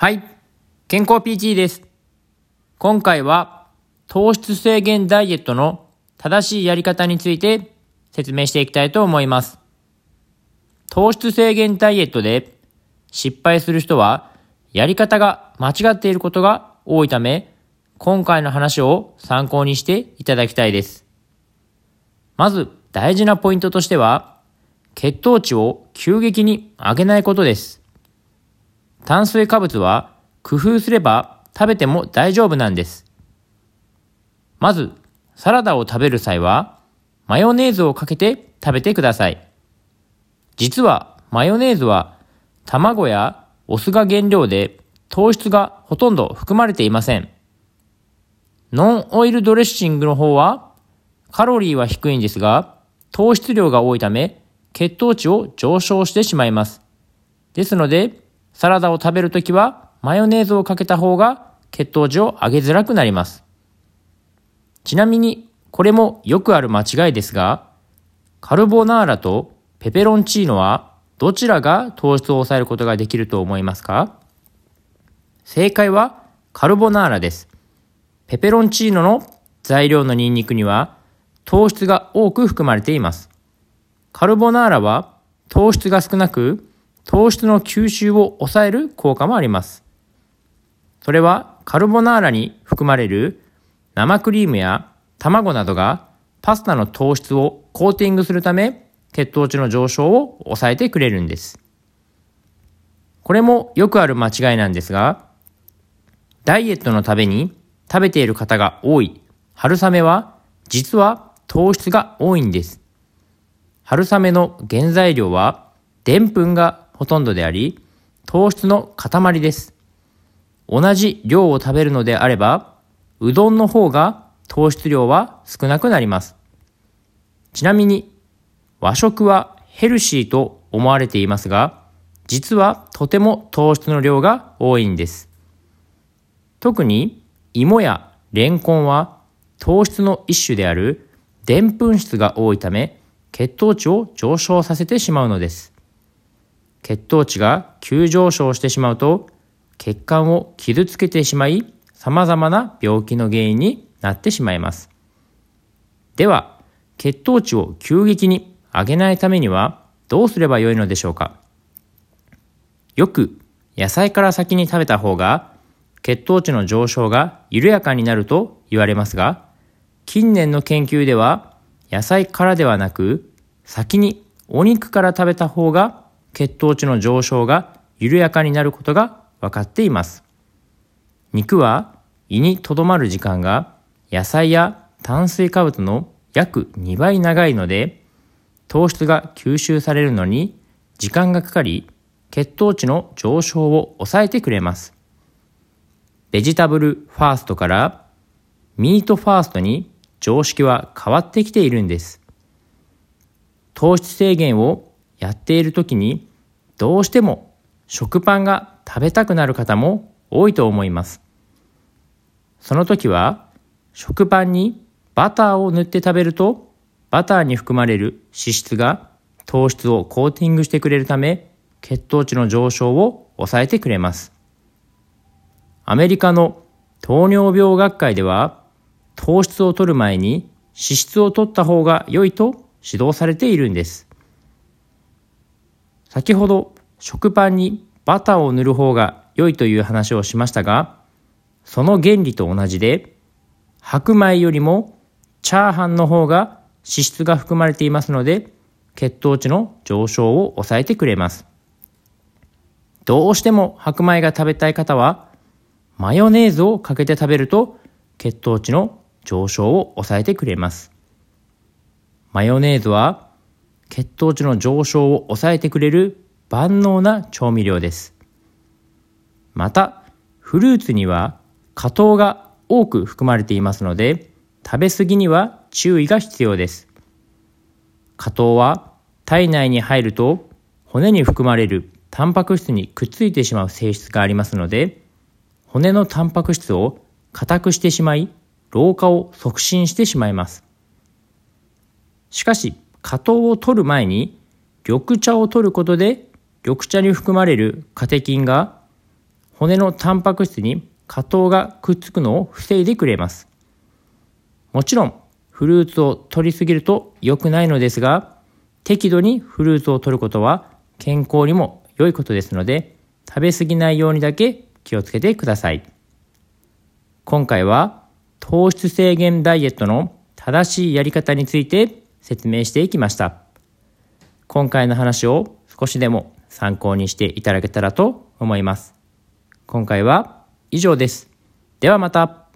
はい。健康 PT です。今回は糖質制限ダイエットの正しいやり方について説明していきたいと思います。糖質制限ダイエットで失敗する人はやり方が間違っていることが多いため、今回の話を参考にしていただきたいです。まず大事なポイントとしては、血糖値を急激に上げないことです。炭水化物は工夫すれば食べても大丈夫なんです。まず、サラダを食べる際は、マヨネーズをかけて食べてください。実は、マヨネーズは、卵やお酢が原料で、糖質がほとんど含まれていません。ノンオイルドレッシングの方は、カロリーは低いんですが、糖質量が多いため、血糖値を上昇してしまいます。ですので、サラダを食べるときは、マヨネーズをかけた方が血糖値を上げづらくなります。ちなみに、これもよくある間違いですが、カルボナーラとペペロンチーノはどちらが糖質を抑えることができると思いますか？正解はカルボナーラです。ペペロンチーノの材料のニンニクには糖質が多く含まれています。カルボナーラは糖質が少なく糖質の吸収を抑える効果もあります。それはカルボナーラに含まれる生クリームや卵などがパスタの糖質をコーティングするため血糖値の上昇を抑えてくれるんです。これもよくある間違いなんですが、ダイエットのために食べている方が多い春雨は実は糖質が多いんです。春雨の原材料はでんぷんがほとんどであり、糖質の塊です。同じ量を食べるのであれば、うどんの方が糖質量は少なくなります。ちなみに、和食はヘルシーと思われていますが、実はとても糖質の量が多いんです。特に芋やレンコンは糖質の一種であるでんぷん質が多いため、血糖値を上昇させてしまうのです。血糖値が急上昇してしまうと、血管を傷つけてしまい、様々な病気の原因になってしまいます。では、血糖値を急激に上げないためにはどうすればよいのでしょうか？よく野菜から先に食べた方が血糖値の上昇が緩やかになると言われますが、近年の研究では野菜からではなく先にお肉から食べた方が血糖値の上昇が緩やかになることが分かっています。肉は胃にとどまる時間が野菜や炭水化物の約2倍長いので糖質が吸収されるのに時間がかかり血糖値の上昇を抑えてくれます。ベジタブルファーストからミートファーストに常識は変わってきているんです。糖質制限をやっている時にどうしても食パンが食べたくなる方も多いと思います。その時は食パンにバターを塗って食べるとバターに含まれる脂質が糖質をコーティングしてくれるため血糖値の上昇を抑えてくれます。アメリカの糖尿病学会では糖質を取る前に脂質を取った方が良いと指導されているんです。先ほど食パンにバターを塗る方が良いという話をしましたが、その原理と同じで、白米よりもチャーハンの方が脂質が含まれていますので、血糖値の上昇を抑えてくれます。どうしても白米が食べたい方は、マヨネーズをかけて食べると血糖値の上昇を抑えてくれます。マヨネーズは血糖値の上昇を抑えてくれる万能な調味料です。また、フルーツには果糖が多く含まれていますので、食べ過ぎには注意が必要です。果糖は体内に入ると骨に含まれるタンパク質にくっついてしまう性質がありますので、骨のタンパク質を硬くしてしまい、老化を促進してしまいます。しかし、果糖を取る前に緑茶を取ることで緑茶に含まれるカテキンが骨のタンパク質に果糖がくっつくのを防いでくれます。もちろん、フルーツを取りすぎると良くないのですが、適度にフルーツを取ることは健康にも良いことですので、食べ過ぎないようにだけ気をつけてください。今回は糖質制限ダイエットの正しいやり方について説明していきました。今回の話を少しでも参考にしていただけたらと思います。今回は以上です。ではまた。